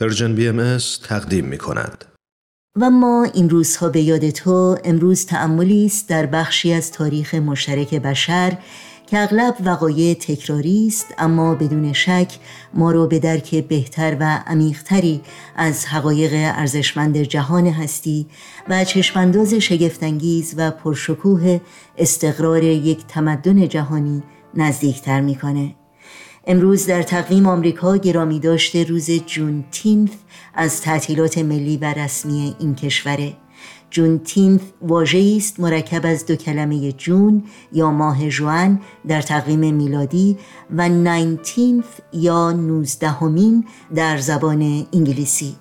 پرژن بی ام اس تقدیم می کند. و ما این روزها به یاد تو امروز تأملی است در بخشی از تاریخ مشترک بشر که اغلب وقایع تکراری است اما بدون شک ما را به درک بهتر و عمیقتری از حقایق ارزشمند جهان هستی و چشمانداز شگفتانگیز و پرشکوه استقرار یک تمدن جهانی نزدیکتر می‌کنه امروز در تقویم آمریکا گرامی داشته روز جون تینف از تعطیلات ملی و رسمی این کشوره. جون تینف واژه است مرکب از دو کلمه جون یا ماه جوان در تقویم میلادی و ناینتینف یا نوزدهمین در زبان انگلیسی.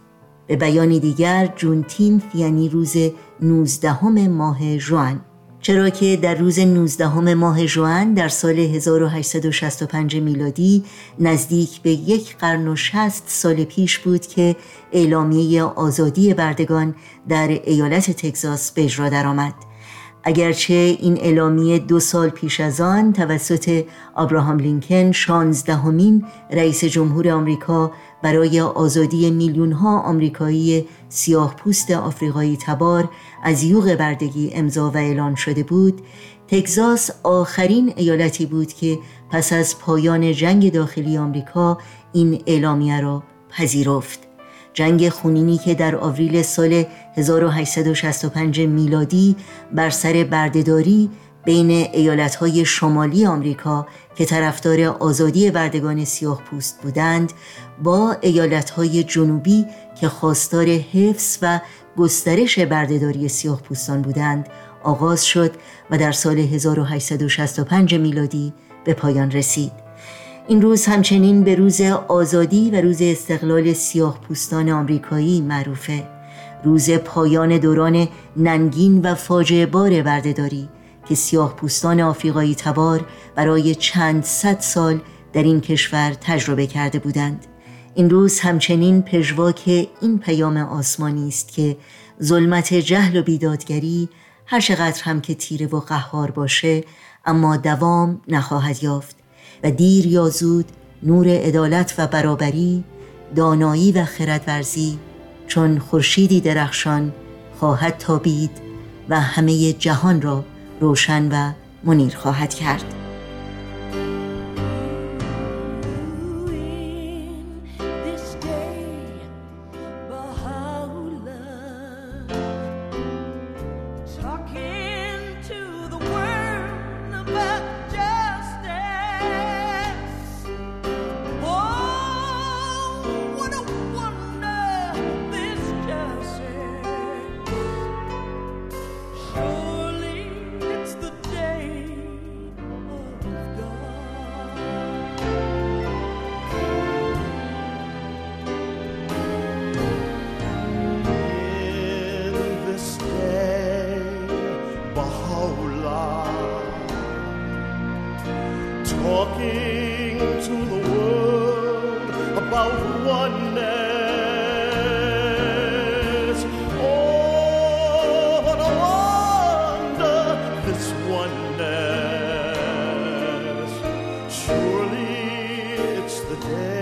به بیان دیگر جون تینف یعنی روز نوزدهم ماه جوان. چرا که در روز 19 ماه جوان در سال 1865 میلادی نزدیک به یک قرن و شست سال پیش بود که اعلامیه آزادی بردگان در ایالت تگزاس به اجرا درآمد. اگرچه این اعلامیه دو سال پیش از آن توسط آبراهام لینکن شانزدهمین رئیس جمهور آمریکا برای آزادی میلیون ها آمریکایی سیاه پوست آفریقایی تبار از یوغ بردگی امضا و اعلان شده بود تگزاس آخرین ایالتی بود که پس از پایان جنگ داخلی آمریکا این اعلامیه را پذیرفت. جنگ خونینی که در آوریل سال 1865 میلادی بر سر بردهداری بین ایالتهای شمالی آمریکا که طرفدار آزادی بردگان سیاه پوست بودند با ایالتهای جنوبی که خواستار حفظ و گسترش بردهداری سیاه پوستان بودند آغاز شد و در سال 1865 میلادی به پایان رسید. این روز همچنین به روز آزادی و روز استقلال سیاه پوستان آمریکایی معروفه. روز پایان دوران ننگین و فاجعه بار بردهداری که سیاه پوستان آفریقایی تبار برای چند صد سال در این کشور تجربه کرده بودند. این روز همچنین پژواک این پیام آسمانی است که ظلمت جهل و بیدادگری هر چقدر هم که تیره و قهار باشه اما دوام نخواهد یافت و دیر یا زود نور عدالت و برابری دانایی و خردورزی چون خورشیدی درخشان خواهد تابید و همه جهان را روشن و منیر خواهد کرد. To the world about oneness. Oh, what a wonder this oneness. Surely it's the day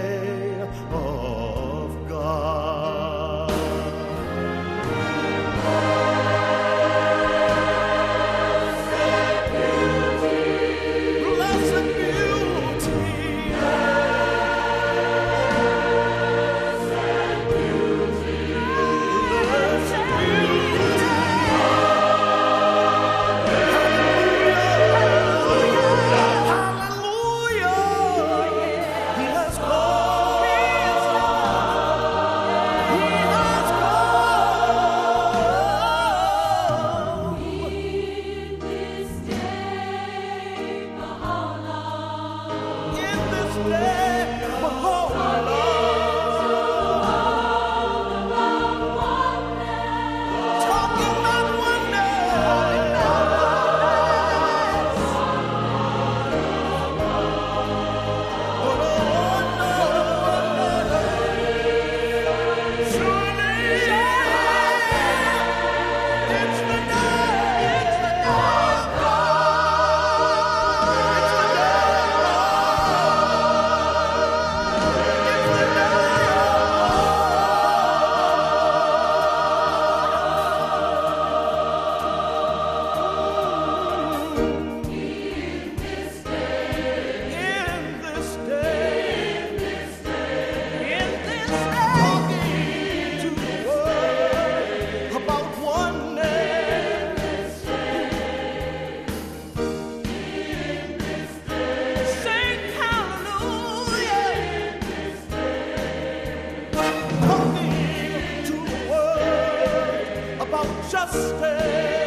justice.